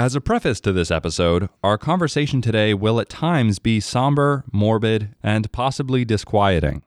As a preface to this episode, our conversation today will at times be somber, morbid, and possibly disquieting.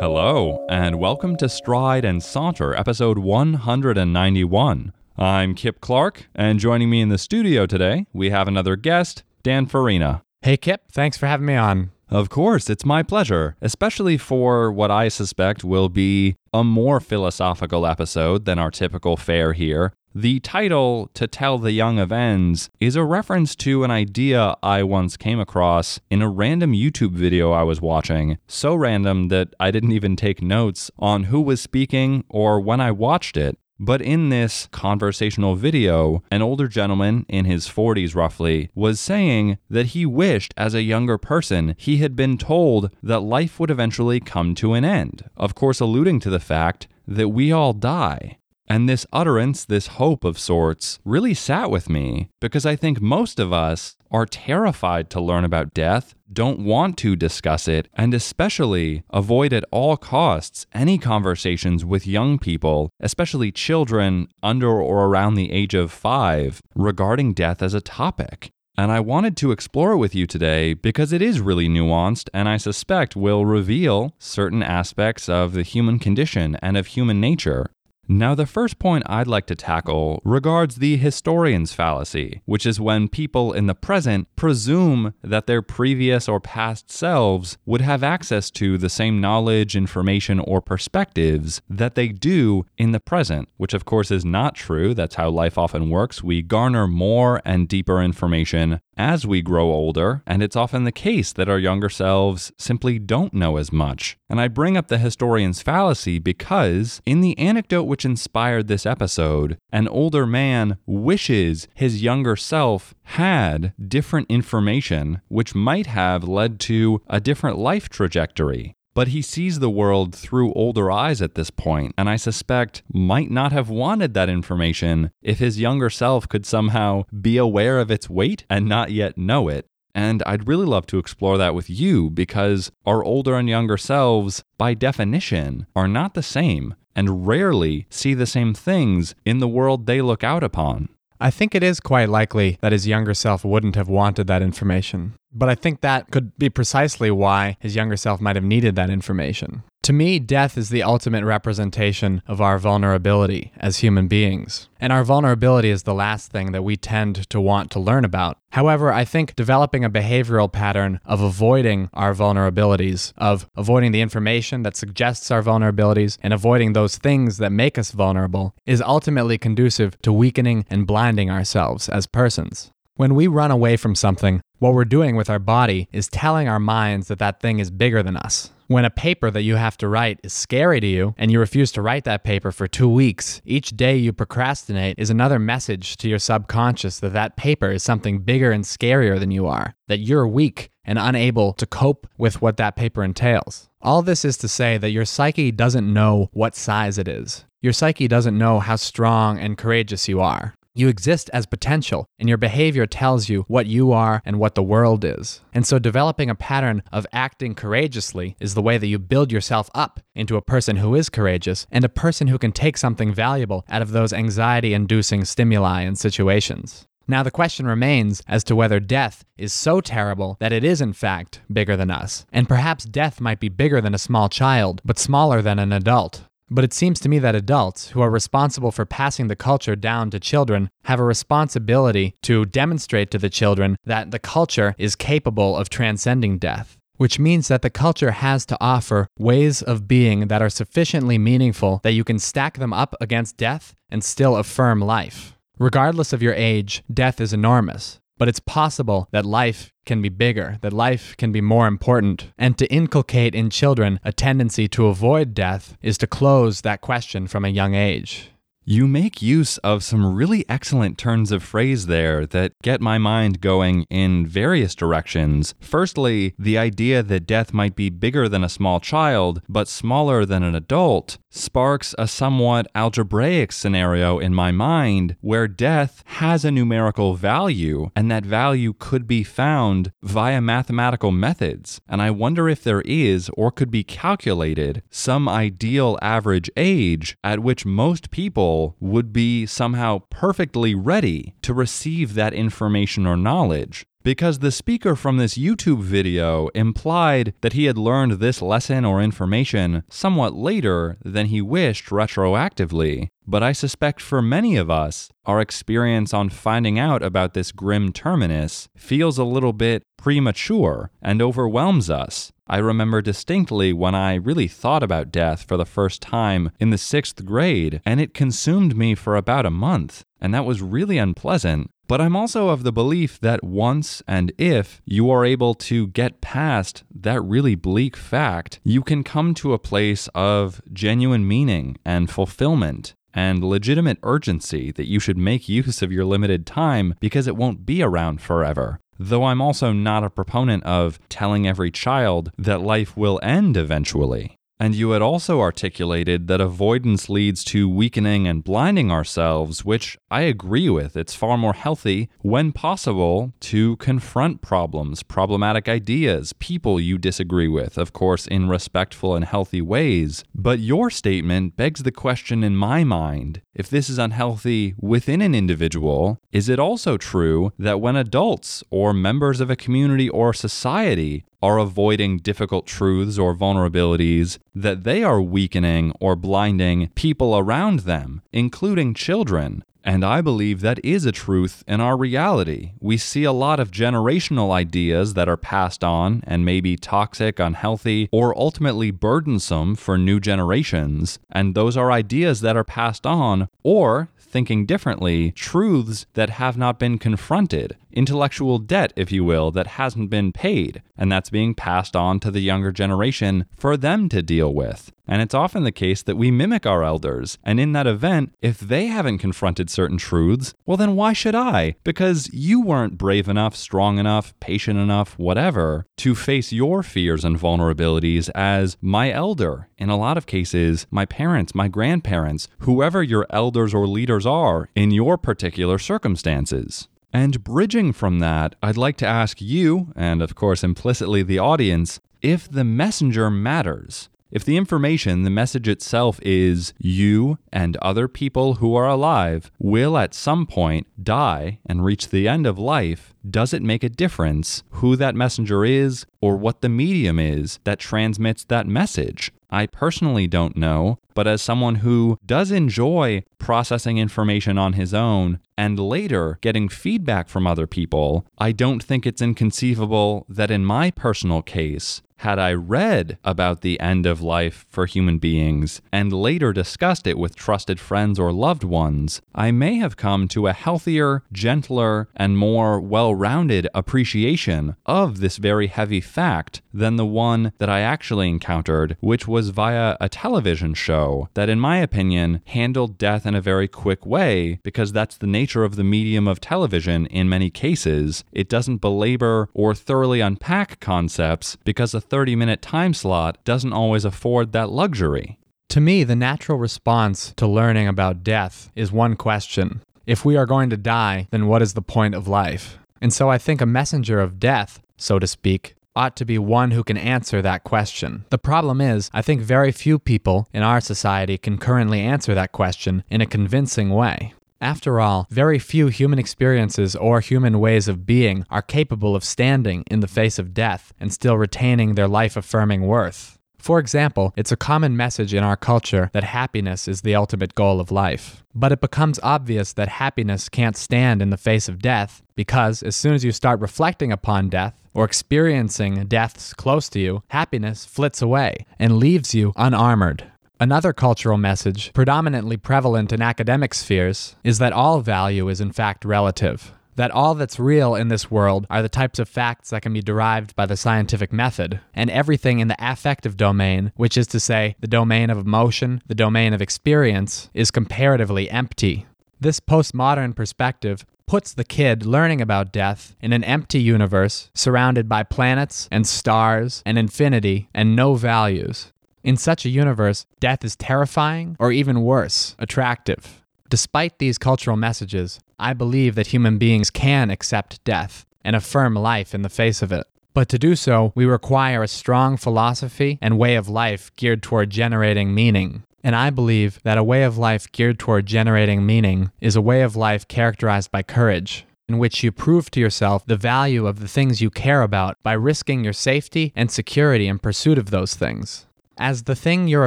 Hello, and welcome to Stride and Saunter, episode 191. I'm Kip Clark, and joining me in the studio today, we have another guest, Dan Farina. Hey, Kip, thanks for having me on. Of course, it's my pleasure, especially for what I suspect will be a more philosophical episode than our typical fare here. The title, To Tell the Young of Ends, is a reference to an idea I once came across in a random YouTube video I was watching. So random that I didn't even take notes on who was speaking or when I watched it. But in this conversational video, an older gentleman in his 40s roughly was saying that he wished as a younger person he had been told that life would eventually come to an end. Of course, alluding to the fact that we all die. And this utterance, this hope of sorts, really sat with me because I think most of us are terrified to learn about death, don't want to discuss it, and especially avoid at all costs any conversations with young people, especially children under or around the age of five, regarding death as a topic. And I wanted to explore it with you today because it is really nuanced and I suspect will reveal certain aspects of the human condition and of human nature. Now, the first point I'd like to tackle regards the historian's fallacy, which is when people in the present presume that their previous or past selves would have access to the same knowledge, information, or perspectives that they do in the present, which of course is not true. That's how life often works. We garner more and deeper information as we grow older, and it's often the case that our younger selves simply don't know as much. And I bring up the historian's fallacy because, in the anecdote which inspired this episode, an older man wishes his younger self had different information which might have led to a different life trajectory. But he sees the world through older eyes at this point, and I suspect might not have wanted that information if his younger self could somehow be aware of its weight and not yet know it. And I'd really love to explore that with you because our older and younger selves, by definition, are not the same and rarely see the same things in the world they look out upon. I think it is quite likely that his younger self wouldn't have wanted that information. But I think that could be precisely why his younger self might have needed that information. To me, death is the ultimate representation of our vulnerability as human beings. And our vulnerability is the last thing that we tend to want to learn about. However, I think developing a behavioral pattern of avoiding our vulnerabilities, of avoiding the information that suggests our vulnerabilities, and avoiding those things that make us vulnerable, is ultimately conducive to weakening and blinding ourselves as persons. When we run away from something, what we're doing with our body is telling our minds that that thing is bigger than us. When a paper that you have to write is scary to you and you refuse to write that paper for two weeks, each day you procrastinate is another message to your subconscious that that paper is something bigger and scarier than you are, that you're weak and unable to cope with what that paper entails. All this is to say that your psyche doesn't know what size it is. Your psyche doesn't know how strong and courageous you are. You exist as potential, and your behavior tells you what you are and what the world is. And so, developing a pattern of acting courageously is the way that you build yourself up into a person who is courageous and a person who can take something valuable out of those anxiety inducing stimuli and situations. Now, the question remains as to whether death is so terrible that it is, in fact, bigger than us. And perhaps death might be bigger than a small child, but smaller than an adult. But it seems to me that adults, who are responsible for passing the culture down to children, have a responsibility to demonstrate to the children that the culture is capable of transcending death. Which means that the culture has to offer ways of being that are sufficiently meaningful that you can stack them up against death and still affirm life. Regardless of your age, death is enormous but it's possible that life can be bigger, that life can be more important. And to inculcate in children a tendency to avoid death is to close that question from a young age. You make use of some really excellent turns of phrase there that get my mind going in various directions. Firstly, the idea that death might be bigger than a small child, but smaller than an adult, sparks a somewhat algebraic scenario in my mind where death has a numerical value, and that value could be found via mathematical methods. And I wonder if there is, or could be calculated, some ideal average age at which most people would be somehow perfectly ready to receive that information or knowledge because the speaker from this YouTube video implied that he had learned this lesson or information somewhat later than he wished retroactively. But I suspect for many of us, our experience on finding out about this grim terminus feels a little bit premature and overwhelms us. I remember distinctly when I really thought about death for the first time in the sixth grade, and it consumed me for about a month, and that was really unpleasant. But I'm also of the belief that once and if you are able to get past that really bleak fact, you can come to a place of genuine meaning and fulfillment and legitimate urgency that you should make use of your limited time because it won't be around forever. Though I'm also not a proponent of telling every child that life will end eventually. And you had also articulated that avoidance leads to weakening and blinding ourselves, which I agree with. It's far more healthy, when possible, to confront problems, problematic ideas, people you disagree with, of course, in respectful and healthy ways. But your statement begs the question in my mind if this is unhealthy within an individual, is it also true that when adults or members of a community or society are avoiding difficult truths or vulnerabilities, that they are weakening or blinding people around them, including children. And I believe that is a truth in our reality. We see a lot of generational ideas that are passed on and may be toxic, unhealthy, or ultimately burdensome for new generations. And those are ideas that are passed on, or thinking differently, truths that have not been confronted, intellectual debt, if you will, that hasn't been paid, and that's being passed on to the younger generation for them to deal with. And it's often the case that we mimic our elders, and in that event, if they haven't confronted certain truths, well, then why should I? Because you weren't brave enough, strong enough, patient enough, whatever, to face your fears and vulnerabilities as my elder. In a lot of cases, my parents, my grandparents, whoever your elders or leaders are in your particular circumstances. And bridging from that, I'd like to ask you, and of course implicitly the audience, if the messenger matters. If the information, the message itself is you and other people who are alive will at some point die and reach the end of life, does it make a difference who that messenger is or what the medium is that transmits that message? I personally don't know, but as someone who does enjoy processing information on his own and later getting feedback from other people, I don't think it's inconceivable that in my personal case, had I read about the end of life for human beings and later discussed it with trusted friends or loved ones, I may have come to a healthier, gentler, and more well rounded appreciation of this very heavy fact than the one that I actually encountered, which was via a television show that, in my opinion, handled death in a very quick way because that's the nature of the medium of television in many cases. It doesn't belabor or thoroughly unpack concepts because a 30 minute time slot doesn't always afford that luxury. To me, the natural response to learning about death is one question. If we are going to die, then what is the point of life? And so I think a messenger of death, so to speak, ought to be one who can answer that question. The problem is, I think very few people in our society can currently answer that question in a convincing way. After all, very few human experiences or human ways of being are capable of standing in the face of death and still retaining their life affirming worth. For example, it's a common message in our culture that happiness is the ultimate goal of life. But it becomes obvious that happiness can't stand in the face of death because as soon as you start reflecting upon death or experiencing deaths close to you, happiness flits away and leaves you unarmored. Another cultural message, predominantly prevalent in academic spheres, is that all value is in fact relative. that all that's real in this world are the types of facts that can be derived by the scientific method, and everything in the affective domain, which is to say, the domain of emotion, the domain of experience, is comparatively empty. This postmodern perspective puts the kid learning about death in an empty universe surrounded by planets and stars and infinity and no values. In such a universe, death is terrifying or even worse, attractive. Despite these cultural messages, I believe that human beings can accept death and affirm life in the face of it. But to do so, we require a strong philosophy and way of life geared toward generating meaning. And I believe that a way of life geared toward generating meaning is a way of life characterized by courage, in which you prove to yourself the value of the things you care about by risking your safety and security in pursuit of those things. As the thing you're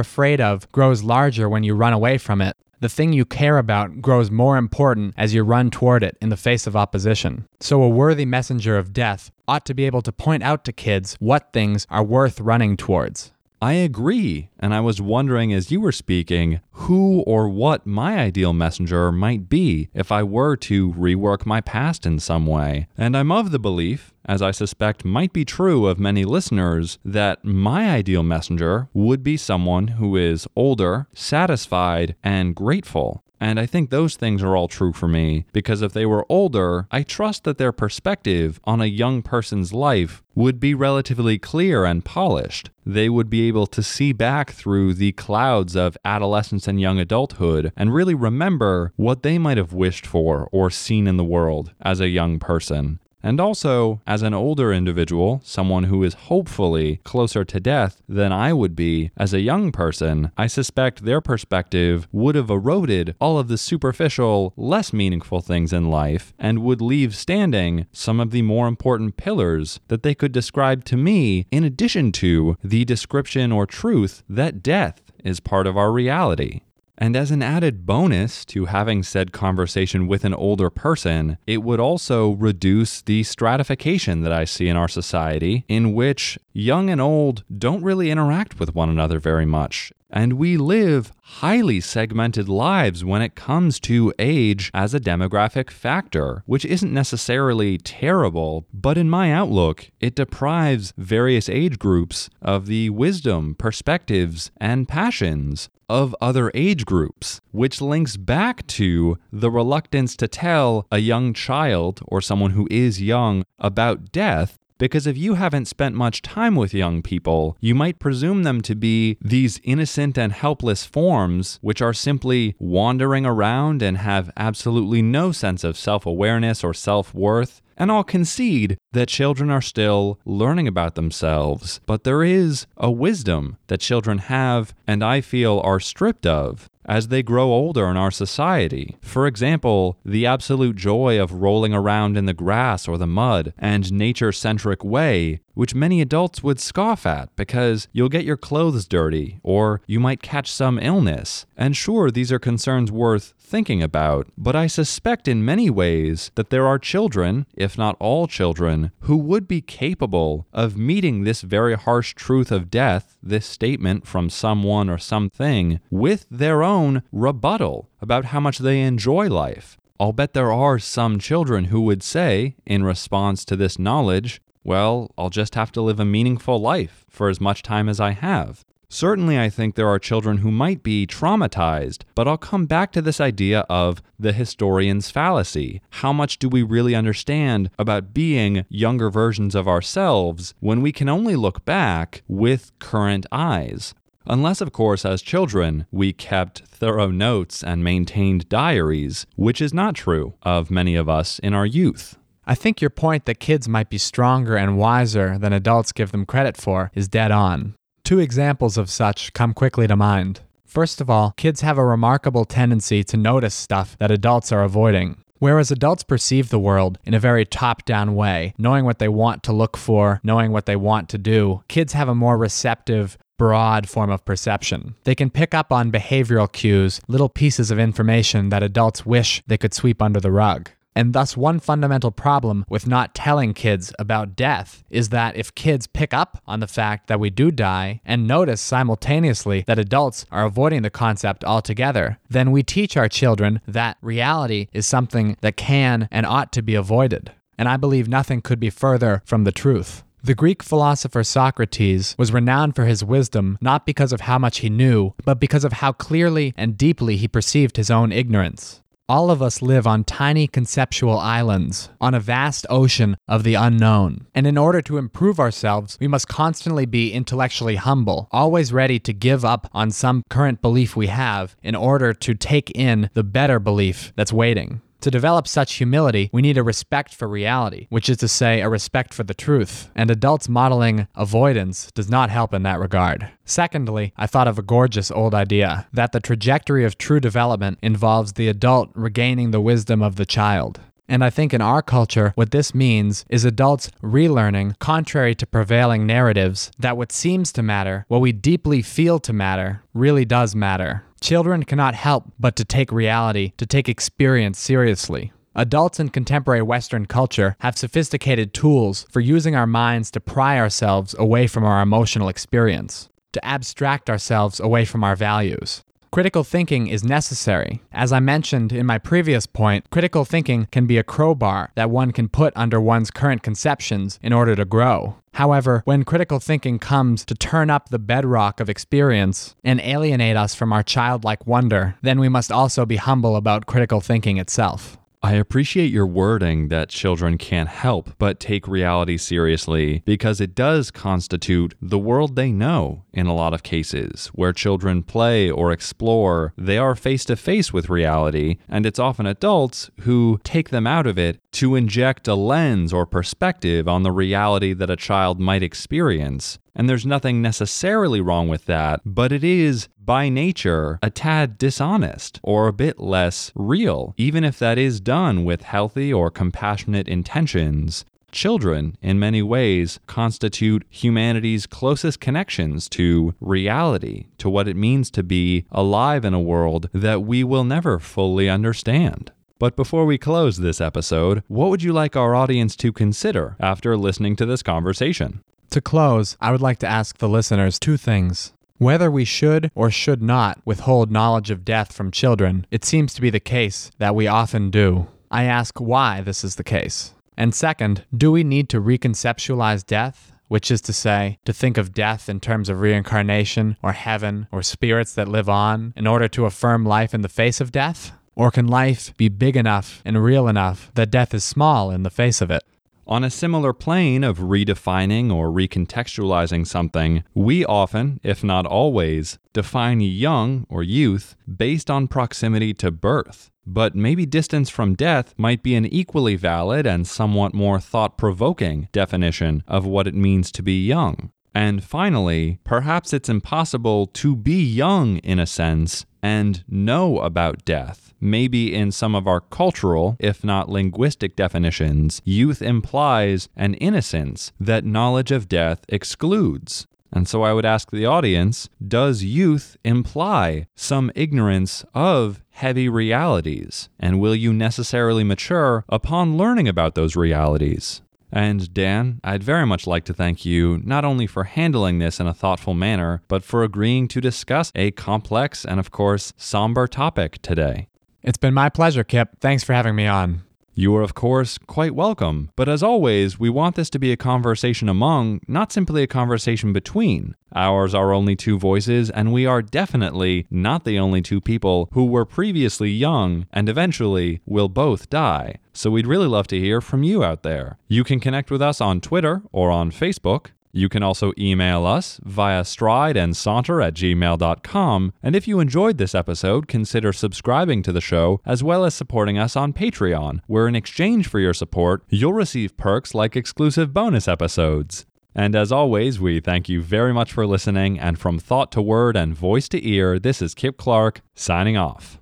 afraid of grows larger when you run away from it, the thing you care about grows more important as you run toward it in the face of opposition. So, a worthy messenger of death ought to be able to point out to kids what things are worth running towards. I agree. And I was wondering as you were speaking who or what my ideal messenger might be if I were to rework my past in some way. And I'm of the belief, as I suspect might be true of many listeners, that my ideal messenger would be someone who is older, satisfied, and grateful. And I think those things are all true for me because if they were older, I trust that their perspective on a young person's life would be relatively clear and polished. They would be able to see back through the clouds of adolescence and young adulthood and really remember what they might have wished for or seen in the world as a young person. And also, as an older individual, someone who is hopefully closer to death than I would be as a young person, I suspect their perspective would have eroded all of the superficial, less meaningful things in life and would leave standing some of the more important pillars that they could describe to me, in addition to the description or truth that death is part of our reality. And as an added bonus to having said conversation with an older person, it would also reduce the stratification that I see in our society, in which young and old don't really interact with one another very much. And we live highly segmented lives when it comes to age as a demographic factor, which isn't necessarily terrible, but in my outlook, it deprives various age groups of the wisdom, perspectives, and passions of other age groups, which links back to the reluctance to tell a young child or someone who is young about death because if you haven't spent much time with young people, you might presume them to be these innocent and helpless forms which are simply wandering around and have absolutely no sense of self awareness or self worth. And I'll concede that children are still learning about themselves, but there is a wisdom that children have and I feel are stripped of as they grow older in our society. For example, the absolute joy of rolling around in the grass or the mud and nature centric way, which many adults would scoff at because you'll get your clothes dirty or you might catch some illness. And sure, these are concerns worth thinking about, but I suspect in many ways that there are children, if not all children, who would be capable of meeting this very harsh truth of death, this statement from someone or something, with their own rebuttal about how much they enjoy life. I'll bet there are some children who would say, in response to this knowledge, well, I'll just have to live a meaningful life for as much time as I have. Certainly, I think there are children who might be traumatized, but I'll come back to this idea of the historian's fallacy. How much do we really understand about being younger versions of ourselves when we can only look back with current eyes? Unless, of course, as children, we kept thorough notes and maintained diaries, which is not true of many of us in our youth. I think your point that kids might be stronger and wiser than adults give them credit for is dead on. Two examples of such come quickly to mind. First of all, kids have a remarkable tendency to notice stuff that adults are avoiding. Whereas adults perceive the world in a very top down way, knowing what they want to look for, knowing what they want to do, kids have a more receptive, broad form of perception. They can pick up on behavioral cues, little pieces of information that adults wish they could sweep under the rug. And thus, one fundamental problem with not telling kids about death is that if kids pick up on the fact that we do die and notice simultaneously that adults are avoiding the concept altogether, then we teach our children that reality is something that can and ought to be avoided. And I believe nothing could be further from the truth. The Greek philosopher Socrates was renowned for his wisdom not because of how much he knew, but because of how clearly and deeply he perceived his own ignorance. All of us live on tiny conceptual islands, on a vast ocean of the unknown. And in order to improve ourselves, we must constantly be intellectually humble, always ready to give up on some current belief we have in order to take in the better belief that's waiting. To develop such humility, we need a respect for reality, which is to say, a respect for the truth, and adults modeling avoidance does not help in that regard. Secondly, I thought of a gorgeous old idea that the trajectory of true development involves the adult regaining the wisdom of the child. And I think in our culture, what this means is adults relearning, contrary to prevailing narratives, that what seems to matter, what we deeply feel to matter, really does matter. Children cannot help but to take reality, to take experience seriously. Adults in contemporary Western culture have sophisticated tools for using our minds to pry ourselves away from our emotional experience, to abstract ourselves away from our values. Critical thinking is necessary. As I mentioned in my previous point, critical thinking can be a crowbar that one can put under one's current conceptions in order to grow. However, when critical thinking comes to turn up the bedrock of experience and alienate us from our childlike wonder, then we must also be humble about critical thinking itself. I appreciate your wording that children can't help but take reality seriously because it does constitute the world they know in a lot of cases. Where children play or explore, they are face to face with reality, and it's often adults who take them out of it to inject a lens or perspective on the reality that a child might experience. And there's nothing necessarily wrong with that, but it is by nature a tad dishonest or a bit less real, even if that is done with healthy or compassionate intentions. Children, in many ways, constitute humanity's closest connections to reality, to what it means to be alive in a world that we will never fully understand. But before we close this episode, what would you like our audience to consider after listening to this conversation? To close, I would like to ask the listeners two things. Whether we should or should not withhold knowledge of death from children, it seems to be the case that we often do. I ask why this is the case. And second, do we need to reconceptualize death? Which is to say, to think of death in terms of reincarnation or heaven or spirits that live on in order to affirm life in the face of death? Or can life be big enough and real enough that death is small in the face of it? On a similar plane of redefining or recontextualizing something, we often, if not always, define young or youth based on proximity to birth. But maybe distance from death might be an equally valid and somewhat more thought provoking definition of what it means to be young. And finally, perhaps it's impossible to be young in a sense and know about death. Maybe in some of our cultural, if not linguistic definitions, youth implies an innocence that knowledge of death excludes. And so I would ask the audience Does youth imply some ignorance of heavy realities? And will you necessarily mature upon learning about those realities? And Dan, I'd very much like to thank you not only for handling this in a thoughtful manner, but for agreeing to discuss a complex and, of course, somber topic today. It's been my pleasure, Kip. Thanks for having me on. You are, of course, quite welcome. But as always, we want this to be a conversation among, not simply a conversation between. Ours are only two voices, and we are definitely not the only two people who were previously young and eventually will both die. So we'd really love to hear from you out there. You can connect with us on Twitter or on Facebook. You can also email us via strideandsaunter at gmail.com. And if you enjoyed this episode, consider subscribing to the show as well as supporting us on Patreon, where in exchange for your support, you'll receive perks like exclusive bonus episodes. And as always, we thank you very much for listening. And from thought to word and voice to ear, this is Kip Clark signing off.